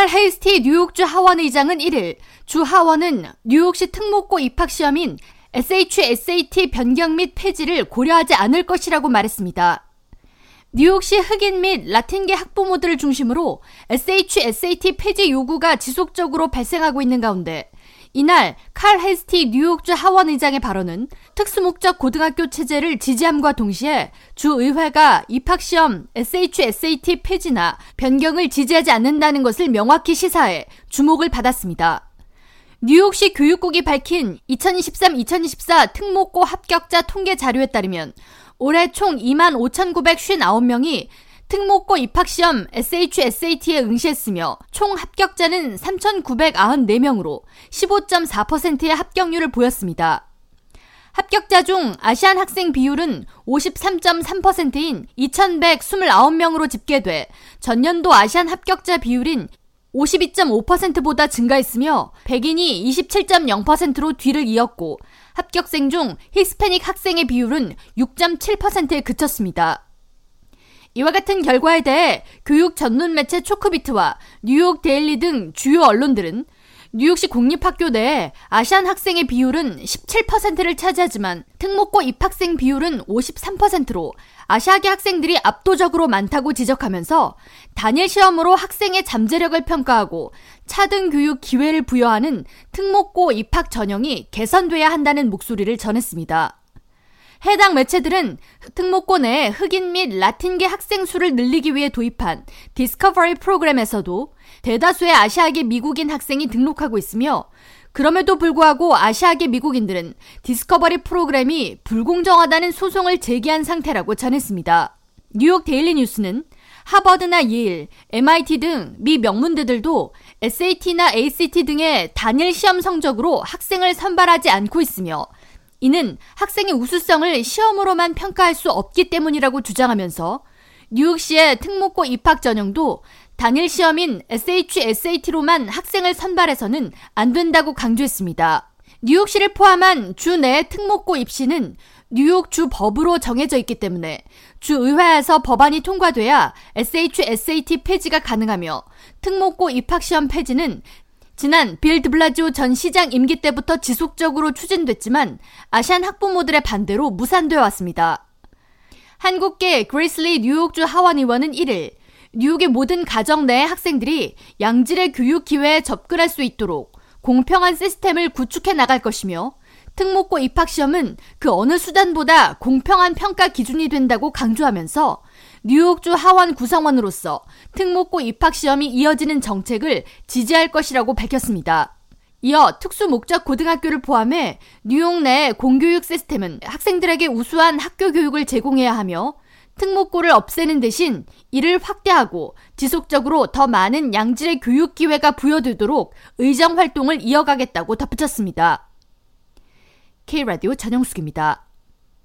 칼 헤이스티 뉴욕주 하원 의장은 1일 주 하원은 뉴욕시 특목고 입학 시험인 SHSAT 변경 및 폐지를 고려하지 않을 것이라고 말했습니다. 뉴욕시 흑인 및 라틴계 학부모들을 중심으로 SHSAT 폐지 요구가 지속적으로 발생하고 있는 가운데 이날 칼 헤스티 뉴욕주 하원 의장의 발언은 특수목적 고등학교 체제를 지지함과 동시에 주 의회가 입학시험 SHSAT 폐지나 변경을 지지하지 않는다는 것을 명확히 시사해 주목을 받았습니다. 뉴욕시 교육국이 밝힌 2023-2024 특목고 합격자 통계 자료에 따르면 올해 총 2만 5,959명이 특목고 입학시험 SHSAT에 응시했으며 총 합격자는 3,994명으로 15.4%의 합격률을 보였습니다. 합격자 중 아시안 학생 비율은 53.3%인 2,129명으로 집계돼 전년도 아시안 합격자 비율인 52.5%보다 증가했으며 백인이 27.0%로 뒤를 이었고 합격생 중 히스패닉 학생의 비율은 6.7%에 그쳤습니다. 이와 같은 결과에 대해 교육 전문 매체 초크비트와 뉴욕 데일리 등 주요 언론들은 뉴욕시 공립학교 내에 아시안 학생의 비율은 17%를 차지하지만 특목고 입학생 비율은 53%로 아시아계 학생들이 압도적으로 많다고 지적하면서 단일 시험으로 학생의 잠재력을 평가하고 차등 교육 기회를 부여하는 특목고 입학 전형이 개선돼야 한다는 목소리를 전했습니다. 해당 매체들은 특목고 내 흑인 및 라틴계 학생 수를 늘리기 위해 도입한 디스커버리 프로그램에서도 대다수의 아시아계 미국인 학생이 등록하고 있으며 그럼에도 불구하고 아시아계 미국인들은 디스커버리 프로그램이 불공정하다는 소송을 제기한 상태라고 전했습니다. 뉴욕 데일리 뉴스는 하버드나 예일, MIT 등 미 명문대들도 SAT나 ACT 등의 단일 시험 성적으로 학생을 선발하지 않고 있으며 이는 학생의 우수성을 시험으로만 평가할 수 없기 때문이라고 주장하면서 뉴욕시의 특목고 입학 전형도 단일 시험인 SHSAT로만 학생을 선발해서는 안 된다고 강조했습니다. 뉴욕시를 포함한 주내 특목고 입시는 뉴욕 주 법으로 정해져 있기 때문에 주 의회에서 법안이 통과돼야 SHSAT 폐지가 가능하며 특목고 입학시험 폐지는 지난 빌 드블라지오 전 시장 임기 때부터 지속적으로 추진됐지만 아시안 학부모들의 반대로 무산되어 왔습니다. 한국계 그레이스 리 뉴욕주 하원 의원은 1일 뉴욕의 모든 가정 내 학생들이 양질의 교육 기회에 접근할 수 있도록 공평한 시스템을 구축해 나갈 것이며 특목고 입학 시험은 그 어느 수단보다 공평한 평가 기준이 된다고 강조하면서 뉴욕주 하원 구성원으로서 특목고 입학 시험이 이어지는 정책을 지지할 것이라고 밝혔습니다. 이어 특수 목적 고등학교를 포함해 뉴욕 내 공교육 시스템은 학생들에게 우수한 학교 교육을 제공해야 하며 특목고를 없애는 대신 이를 확대하고 지속적으로 더 많은 양질의 교육 기회가 부여되도록 의정 활동을 이어가겠다고 덧붙였습니다. K라디오 전영숙입니다.